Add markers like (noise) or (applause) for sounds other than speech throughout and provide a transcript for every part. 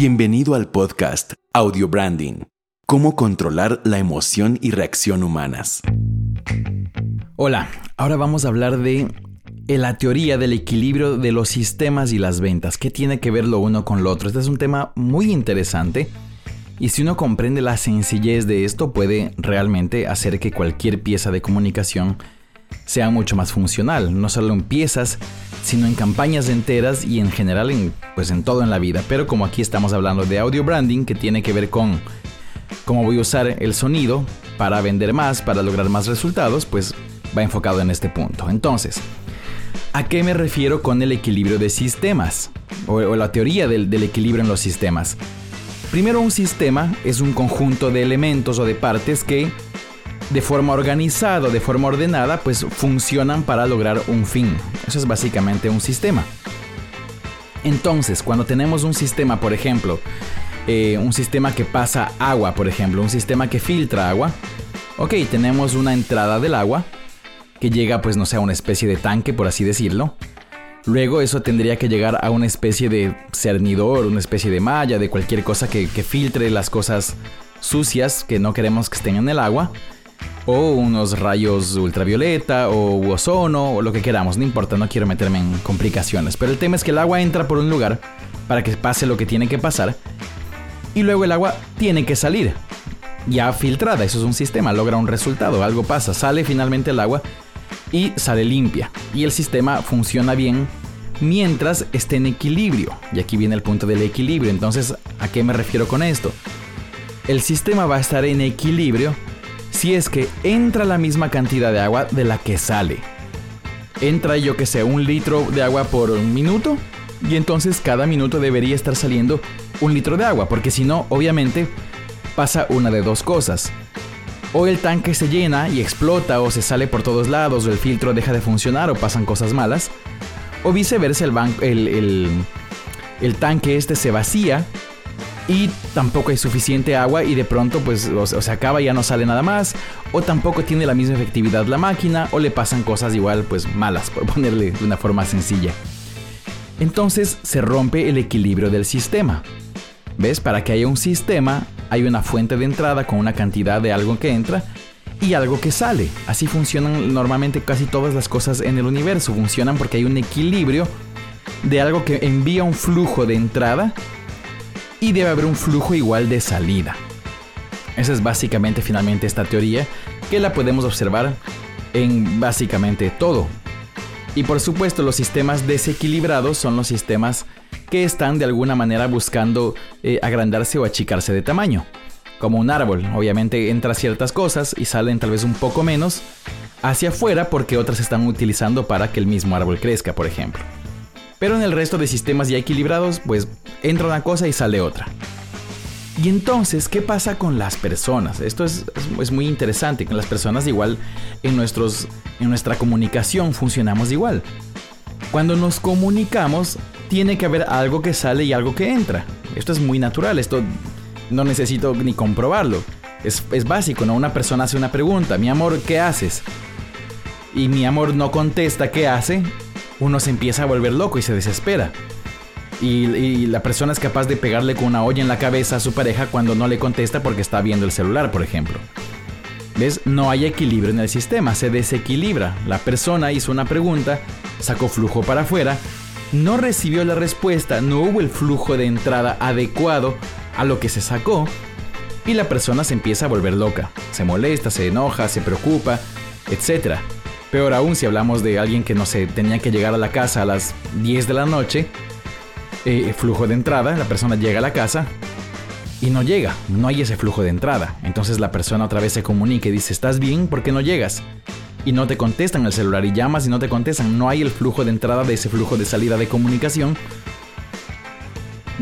Bienvenido al podcast Audio Branding. Cómo controlar la emoción y reacción humanas. Hola, ahora vamos a hablar de la teoría del equilibrio de los sistemas y las ventas. ¿Qué tiene que ver lo uno con lo otro? Este es un tema muy interesante y si uno comprende la sencillez de esto puede realmente hacer que cualquier pieza de comunicación sea mucho más funcional, no solo en piezas, sino en campañas enteras y en general en, pues en todo en la vida. Pero como aquí estamos hablando de audio branding, que tiene que ver con cómo voy a usar el sonido para vender más, para lograr más resultados, pues va enfocado en este punto. Entonces, ¿a qué me refiero con el equilibrio de sistemas? O, la teoría del, del equilibrio en los sistemas. Primero, un sistema es un conjunto de elementos o de partes que de forma organizada, de forma ordenada, pues funcionan para lograr un fin. Eso es básicamente un sistema. Entonces, cuando tenemos un sistema, por ejemplo, eh, un sistema que pasa agua, por ejemplo, un sistema que filtra agua, ok, tenemos una entrada del agua que llega, pues no sé, a una especie de tanque, por así decirlo. Luego eso tendría que llegar a una especie de cernidor, una especie de malla, de cualquier cosa que, que filtre las cosas sucias que no queremos que estén en el agua o unos rayos ultravioleta o ozono o lo que queramos, no importa, no quiero meterme en complicaciones, pero el tema es que el agua entra por un lugar para que pase lo que tiene que pasar y luego el agua tiene que salir. Ya filtrada, eso es un sistema, logra un resultado, algo pasa, sale finalmente el agua y sale limpia y el sistema funciona bien mientras esté en equilibrio. Y aquí viene el punto del equilibrio. Entonces, ¿a qué me refiero con esto? El sistema va a estar en equilibrio si es que entra la misma cantidad de agua de la que sale. Entra yo que sé, un litro de agua por minuto y entonces cada minuto debería estar saliendo un litro de agua, porque si no, obviamente pasa una de dos cosas. O el tanque se llena y explota o se sale por todos lados o el filtro deja de funcionar o pasan cosas malas. O viceversa, el, el, el tanque este se vacía y tampoco hay suficiente agua y de pronto pues se acaba y ya no sale nada más o tampoco tiene la misma efectividad la máquina o le pasan cosas igual pues malas (laughs) por ponerle de una forma sencilla. Entonces se rompe el equilibrio del sistema. ¿Ves? Para que haya un sistema hay una fuente de entrada con una cantidad de algo que entra y algo que sale. Así funcionan normalmente casi todas las cosas en el universo. Funcionan porque hay un equilibrio de algo que envía un flujo de entrada y debe haber un flujo igual de salida. Esa es básicamente finalmente esta teoría que la podemos observar en básicamente todo. Y por supuesto los sistemas desequilibrados son los sistemas que están de alguna manera buscando eh, agrandarse o achicarse de tamaño. Como un árbol, obviamente entra ciertas cosas y salen tal vez un poco menos hacia afuera porque otras están utilizando para que el mismo árbol crezca, por ejemplo. Pero en el resto de sistemas ya equilibrados, pues entra una cosa y sale otra. Y entonces, ¿qué pasa con las personas? Esto es, muy interesante. Con las personas igual en, nuestros, en nuestra comunicación funcionamos igual. Cuando nos comunicamos, tiene que haber algo que sale y algo que entra. Esto es muy natural, esto no necesito ni comprobarlo. Es, es básico, ¿no? Una persona hace una pregunta, mi amor, ¿qué haces? Y mi amor no contesta qué hace, uno se empieza a volver loco y se desespera. Y, la persona es capaz de pegarle con una olla en la cabeza a su pareja cuando no le contesta porque está viendo el celular, por ejemplo. ¿Ves? No hay equilibrio en el sistema, se desequilibra. La persona hizo una pregunta, sacó flujo para afuera, no recibió la respuesta, no hubo el flujo de entrada adecuado a lo que se sacó y la persona se empieza a volver loca. Se molesta, se enoja, se preocupa, etc. Peor aún si hablamos de alguien que no sé, tenía que llegar a la casa a las 10 de la noche, eh, flujo de entrada, la persona llega a la casa y no llega, no hay ese flujo de entrada. Entonces la persona otra vez se comunica y dice, ¿estás bien? ¿Por qué no llegas? Y no te contestan el celular y llamas y no te contestan, no hay el flujo de entrada de ese flujo de salida de comunicación.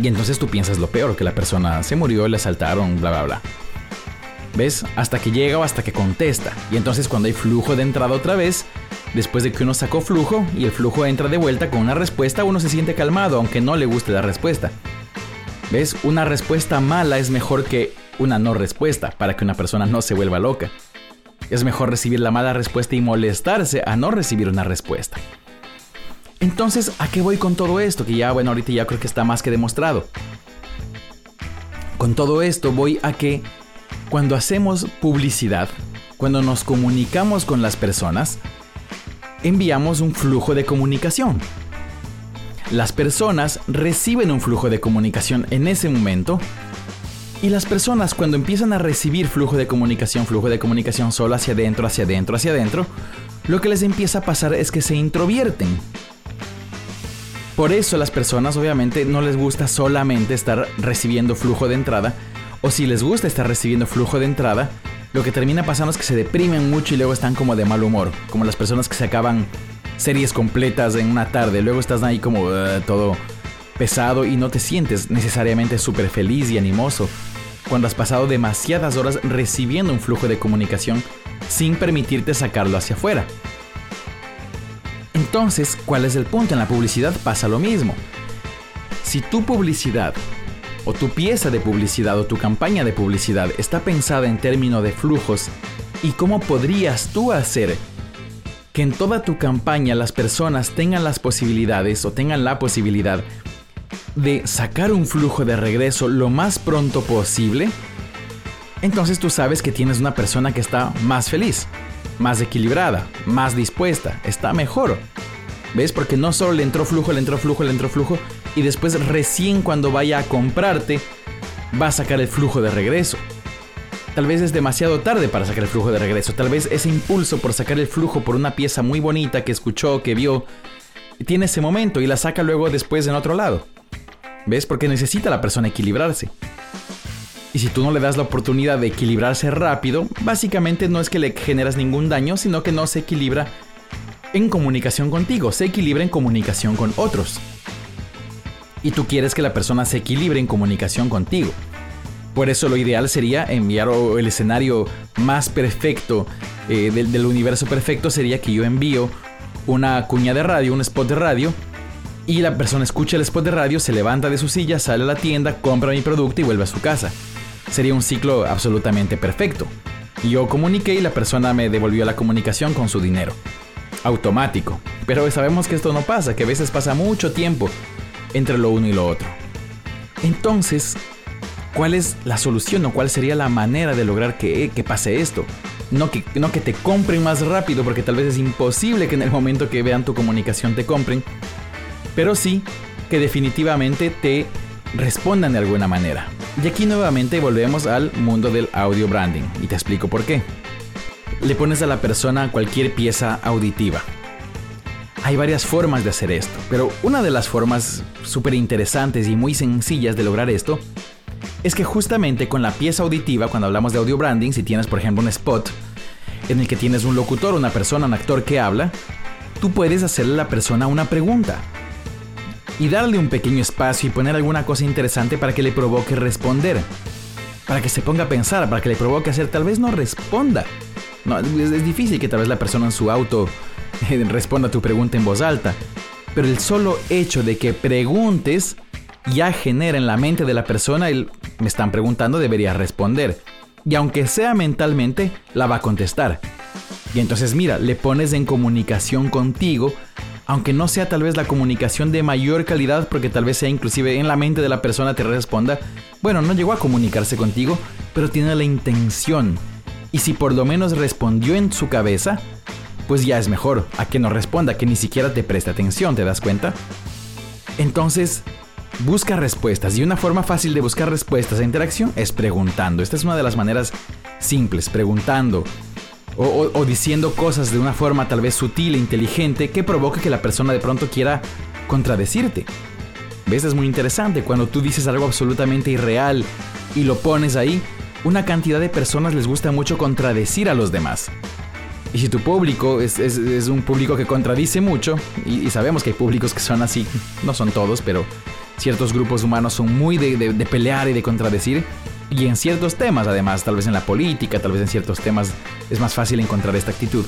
Y entonces tú piensas lo peor, que la persona se murió, le asaltaron, bla, bla, bla. ¿Ves? Hasta que llega o hasta que contesta. Y entonces cuando hay flujo de entrada otra vez, después de que uno sacó flujo y el flujo entra de vuelta con una respuesta, uno se siente calmado, aunque no le guste la respuesta. ¿Ves? Una respuesta mala es mejor que una no respuesta para que una persona no se vuelva loca. Es mejor recibir la mala respuesta y molestarse a no recibir una respuesta. Entonces, ¿a qué voy con todo esto? Que ya, bueno, ahorita ya creo que está más que demostrado. Con todo esto voy a que cuando hacemos publicidad, cuando nos comunicamos con las personas, enviamos un flujo de comunicación. Las personas reciben un flujo de comunicación en ese momento y las personas cuando empiezan a recibir flujo de comunicación, flujo de comunicación solo hacia adentro, hacia adentro, hacia adentro, lo que les empieza a pasar es que se introvierten. Por eso las personas obviamente no les gusta solamente estar recibiendo flujo de entrada, o si les gusta estar recibiendo flujo de entrada, lo que termina pasando es que se deprimen mucho y luego están como de mal humor, como las personas que se acaban series completas en una tarde, luego estás ahí como uh, todo pesado y no te sientes necesariamente súper feliz y animoso cuando has pasado demasiadas horas recibiendo un flujo de comunicación sin permitirte sacarlo hacia afuera. Entonces, ¿cuál es el punto? En la publicidad pasa lo mismo. Si tu publicidad o tu pieza de publicidad o tu campaña de publicidad está pensada en términos de flujos y cómo podrías tú hacer que en toda tu campaña las personas tengan las posibilidades o tengan la posibilidad de sacar un flujo de regreso lo más pronto posible, entonces tú sabes que tienes una persona que está más feliz, más equilibrada, más dispuesta, está mejor. ¿Ves? Porque no solo le entró flujo, le entró flujo, le entró flujo, y después recién cuando vaya a comprarte, va a sacar el flujo de regreso. Tal vez es demasiado tarde para sacar el flujo de regreso. Tal vez ese impulso por sacar el flujo por una pieza muy bonita que escuchó, que vio, tiene ese momento y la saca luego después en otro lado. ¿Ves? Porque necesita la persona equilibrarse. Y si tú no le das la oportunidad de equilibrarse rápido, básicamente no es que le generas ningún daño, sino que no se equilibra en comunicación contigo, se equilibra en comunicación con otros. Y tú quieres que la persona se equilibre en comunicación contigo. Por eso lo ideal sería enviar el escenario más perfecto eh, del, universo perfecto sería que yo envío una cuña de radio, un spot de radio, y la persona escucha el spot de radio, se levanta de su silla, sale a la tienda, compra mi producto y vuelve a su casa. Sería un ciclo absolutamente perfecto. Yo comuniqué y la persona me devolvió la comunicación con su dinero. Automático. Pero sabemos que esto no pasa, que a veces pasa mucho tiempo entre lo uno y lo otro. Entonces, ¿cuál es la solución o cuál sería la manera de lograr que, pase esto? No que, no que te compren más rápido, porque tal vez es imposible que en el momento que vean tu comunicación te compren, pero sí que definitivamente te respondan de alguna manera. Y aquí nuevamente volvemos al mundo del audio branding y te explico por qué. Le pones a la persona cualquier pieza auditiva. Hay varias formas de hacer esto, pero una de las formas súper interesantes y muy sencillas de lograr esto es que justamente con la pieza auditiva, cuando hablamos de audio branding, si tienes por ejemplo un spot en el que tienes un locutor, una persona, un actor que habla, tú puedes hacerle a la persona una pregunta y darle un pequeño espacio y poner alguna cosa interesante para que le provoque responder. Para que se ponga a pensar, para que le provoque hacer, tal vez no responda. No, es, difícil que tal vez la persona en su auto (laughs) responda tu pregunta en voz alta. Pero el solo hecho de que preguntes ya genera en la mente de la persona el me están preguntando, debería responder. Y aunque sea mentalmente, la va a contestar. Y entonces mira, le pones en comunicación contigo aunque no sea tal vez la comunicación de mayor calidad, porque tal vez sea inclusive en la mente de la persona te responda, bueno, no llegó a comunicarse contigo, pero tiene la intención. Y si por lo menos respondió en su cabeza, pues ya es mejor a que no responda, que ni siquiera te preste atención, ¿te das cuenta? Entonces, busca respuestas y una forma fácil de buscar respuestas a interacción es preguntando. Esta es una de las maneras simples, preguntando, o, diciendo cosas de una forma tal vez sutil e inteligente que provoque que la persona de pronto quiera contradecirte. ¿Ves? Es muy interesante cuando tú dices algo absolutamente irreal y lo pones ahí, una cantidad de personas les gusta mucho contradecir a los demás. Y si tu público es, un público que contradice mucho, y, sabemos que hay públicos que son así, no son todos, pero ciertos grupos humanos son muy de pelear y de contradecir, y en ciertos temas, además, tal vez en la política, tal vez en ciertos temas es más fácil encontrar esta actitud.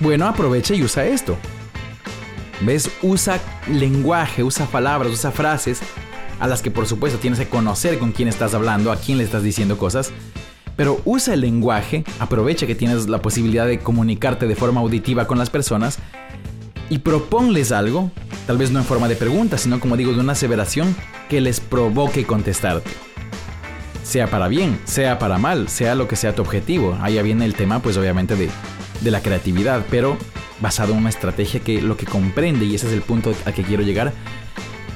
Bueno, aprovecha y usa esto. ¿Ves? Usa lenguaje, usa palabras, usa frases a las que por supuesto tienes que conocer con quién estás hablando, a quién le estás diciendo cosas. Pero usa el lenguaje, aprovecha que tienes la posibilidad de comunicarte de forma auditiva con las personas y proponles algo Tal vez no en forma de pregunta, sino como digo, de una aseveración que les provoque contestarte. Sea para bien, sea para mal, sea lo que sea tu objetivo. Ahí viene el tema, pues obviamente, de, de la creatividad, pero basado en una estrategia que lo que comprende, y ese es el punto al que quiero llegar,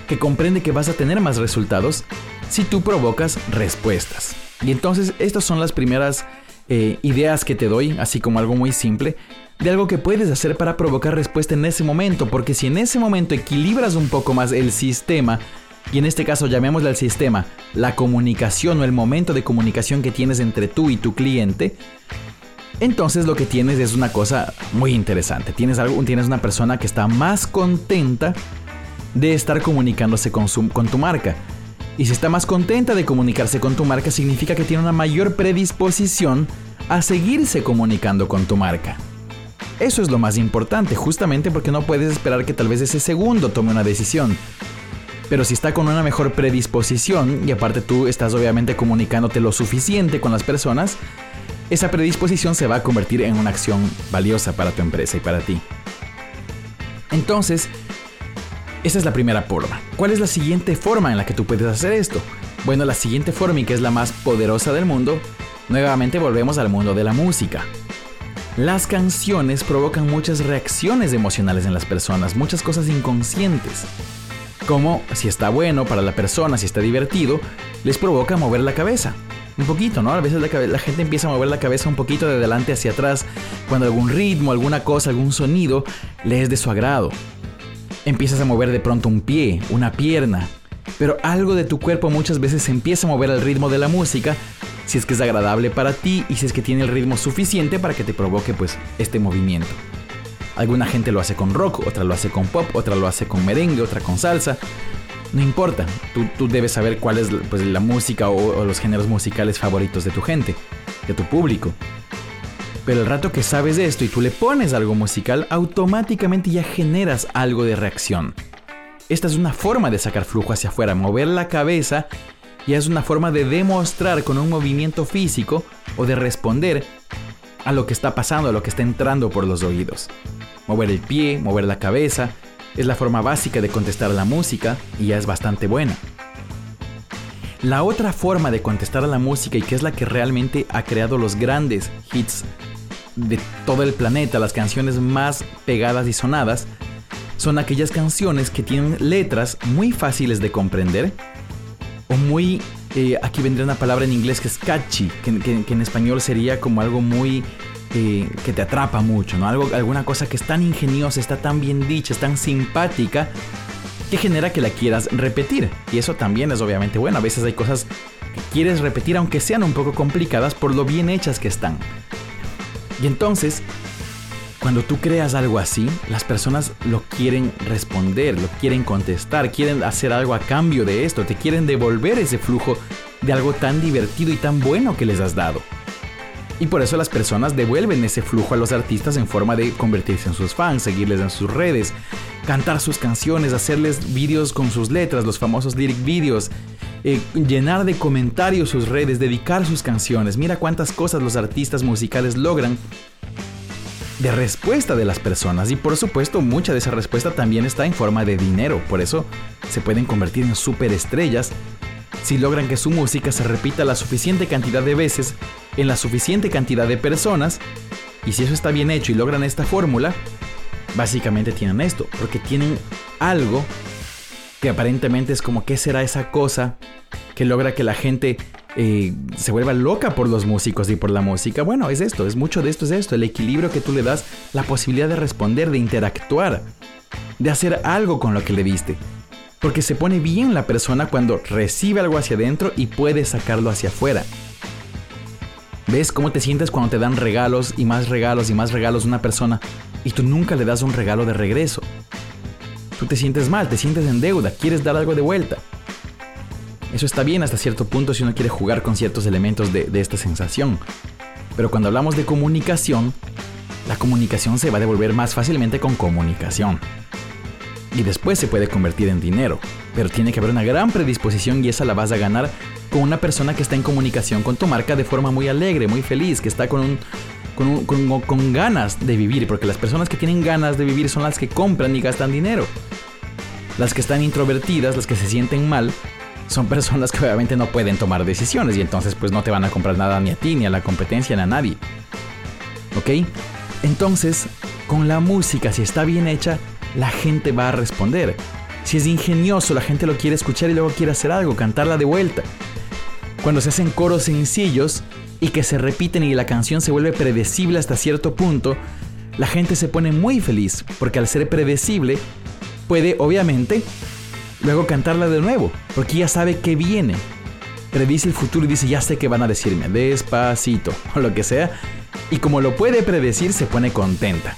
que comprende que vas a tener más resultados si tú provocas respuestas. Y entonces estas son las primeras eh, ideas que te doy, así como algo muy simple, de algo que puedes hacer para provocar respuesta en ese momento, porque si en ese momento equilibras un poco más el sistema, y en este caso llamémosle al sistema la comunicación o el momento de comunicación que tienes entre tú y tu cliente, entonces lo que tienes es una cosa muy interesante. Tienes, algo, tienes una persona que está más contenta de estar comunicándose con, con tu marca. Y si está más contenta de comunicarse con tu marca, significa que tiene una mayor predisposición a seguirse comunicando con tu marca. Eso es lo más importante, justamente porque no puedes esperar que tal vez ese segundo tome una decisión. Pero si está con una mejor predisposición, y aparte tú estás obviamente comunicándote lo suficiente con las personas, esa predisposición se va a convertir en una acción valiosa para tu empresa y para ti. Entonces, esa es la primera forma. ¿Cuál es la siguiente forma en la que tú puedes hacer esto? Bueno, la siguiente forma y que es la más poderosa del mundo, nuevamente volvemos al mundo de la música. Las canciones provocan muchas reacciones emocionales en las personas, muchas cosas inconscientes. Como si está bueno para la persona, si está divertido, les provoca mover la cabeza. Un poquito, ¿no? A veces la, gente empieza a mover la cabeza un poquito de adelante hacia atrás cuando algún ritmo, alguna cosa, algún sonido le es de su agrado empiezas a mover de pronto un pie, una pierna, pero algo de tu cuerpo muchas veces se empieza a mover al ritmo de la música si es que es agradable para ti y si es que tiene el ritmo suficiente para que te provoque pues este movimiento. Alguna gente lo hace con rock, otra lo hace con pop, otra lo hace con merengue, otra con salsa. No importa, tú, debes saber cuál es pues, la música o los géneros musicales favoritos de tu gente, de tu público. Pero el rato que sabes de esto y tú le pones algo musical, automáticamente ya generas algo de reacción. Esta es una forma de sacar flujo hacia afuera, mover la cabeza y es una forma de demostrar con un movimiento físico o de responder a lo que está pasando, a lo que está entrando por los oídos. Mover el pie, mover la cabeza, es la forma básica de contestar la música y ya es bastante buena. La otra forma de contestar a la música y que es la que realmente ha creado los grandes hits de todo el planeta, las canciones más pegadas y sonadas, son aquellas canciones que tienen letras muy fáciles de comprender o muy... Eh, aquí vendría una palabra en inglés que es catchy, que, en español sería como algo muy... Eh, que te atrapa mucho, ¿no? Algo, alguna cosa que es tan ingeniosa, está tan bien dicha, es tan simpática, que genera que la quieras repetir. Y eso también es obviamente bueno. A veces hay cosas que quieres repetir aunque sean un poco complicadas por lo bien hechas que están. Y entonces, cuando tú creas algo así, las personas lo quieren responder, lo quieren contestar, quieren hacer algo a cambio de esto, te quieren devolver ese flujo de algo tan divertido y tan bueno que les has dado. Y por eso las personas devuelven ese flujo a los artistas en forma de convertirse en sus fans, seguirles en sus redes, cantar sus canciones, hacerles vídeos con sus letras, los famosos lyric videos, eh, llenar de comentarios sus redes, dedicar sus canciones. Mira cuántas cosas los artistas musicales logran de respuesta de las personas. Y por supuesto mucha de esa respuesta también está en forma de dinero, por eso se pueden convertir en superestrellas si logran que su música se repita la suficiente cantidad de veces en la suficiente cantidad de personas. Y si eso está bien hecho y logran esta fórmula, básicamente tienen esto, porque tienen algo que aparentemente es como qué será esa cosa que logra que la gente eh, se vuelva loca por los músicos y por la música. Bueno, es esto, es mucho de esto, es esto, el equilibrio que tú le das, la posibilidad de responder, de interactuar, de hacer algo con lo que le diste. Porque se pone bien la persona cuando recibe algo hacia adentro y puede sacarlo hacia afuera. ¿Ves cómo te sientes cuando te dan regalos y más regalos y más regalos a una persona y tú nunca le das un regalo de regreso? Te sientes mal, te sientes en deuda, quieres dar algo de vuelta. Eso está bien hasta cierto punto si uno quiere jugar con ciertos elementos de, esta sensación. Pero cuando hablamos de comunicación, la comunicación se va a devolver más fácilmente con comunicación. Y después se puede convertir en dinero. Pero tiene que haber una gran predisposición y esa la vas a ganar con una persona que está en comunicación con tu marca de forma muy alegre, muy feliz, que está con un, con, ganas de vivir, porque las personas que tienen ganas de vivir son las que compran y gastan dinero. Las que están introvertidas, las que se sienten mal, son personas que obviamente no pueden tomar decisiones y entonces pues no te van a comprar nada ni a ti, ni a la competencia, ni a nadie. ¿Ok? Entonces, con la música, si está bien hecha, la gente va a responder. Si es ingenioso, la gente lo quiere escuchar y luego quiere hacer algo, cantarla de vuelta. Cuando se hacen coros sencillos y que se repiten y la canción se vuelve predecible hasta cierto punto, la gente se pone muy feliz, porque al ser predecible, puede obviamente luego cantarla de nuevo, porque ya sabe que viene. Predice el futuro y dice, ya sé que van a decirme, despacito, (laughs) o lo que sea, y como lo puede predecir, se pone contenta.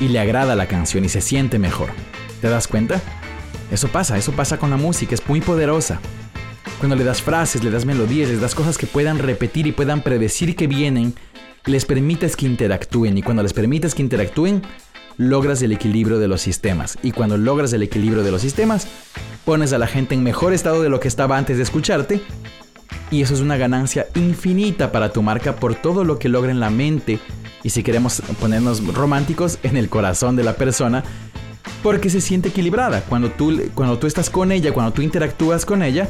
Y le agrada la canción y se siente mejor. ¿Te das cuenta? Eso pasa, eso pasa con la música, es muy poderosa. Cuando le das frases, le das melodías, les das cosas que puedan repetir y puedan predecir que vienen, les permites que interactúen y cuando les permites que interactúen, logras el equilibrio de los sistemas. Y cuando logras el equilibrio de los sistemas, pones a la gente en mejor estado de lo que estaba antes de escucharte. Y eso es una ganancia infinita para tu marca por todo lo que logra en la mente. Y si queremos ponernos románticos, en el corazón de la persona. Porque se siente equilibrada. Cuando tú, cuando tú estás con ella, cuando tú interactúas con ella,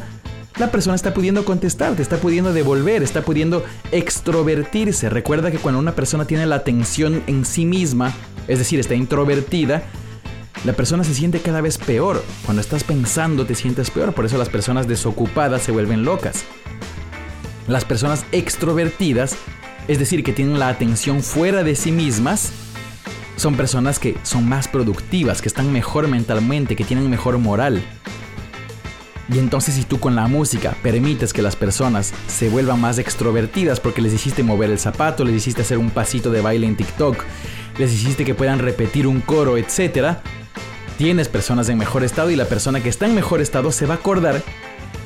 la persona está pudiendo contestar, te está pudiendo devolver, está pudiendo extrovertirse. Recuerda que cuando una persona tiene la atención en sí misma, es decir, está introvertida, la persona se siente cada vez peor. Cuando estás pensando te sientes peor, por eso las personas desocupadas se vuelven locas. Las personas extrovertidas, es decir, que tienen la atención fuera de sí mismas, son personas que son más productivas, que están mejor mentalmente, que tienen mejor moral. Y entonces si tú con la música permites que las personas se vuelvan más extrovertidas porque les hiciste mover el zapato, les hiciste hacer un pasito de baile en TikTok, les hiciste que puedan repetir un coro, etc., tienes personas en mejor estado y la persona que está en mejor estado se va a acordar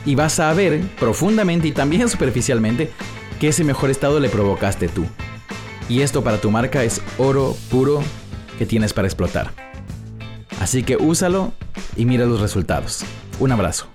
y vas a ver profundamente y también (laughs) superficialmente que ese mejor estado le provocaste tú. Y esto para tu marca es oro puro que tienes para explotar. Así que úsalo y mira los resultados. Un abrazo.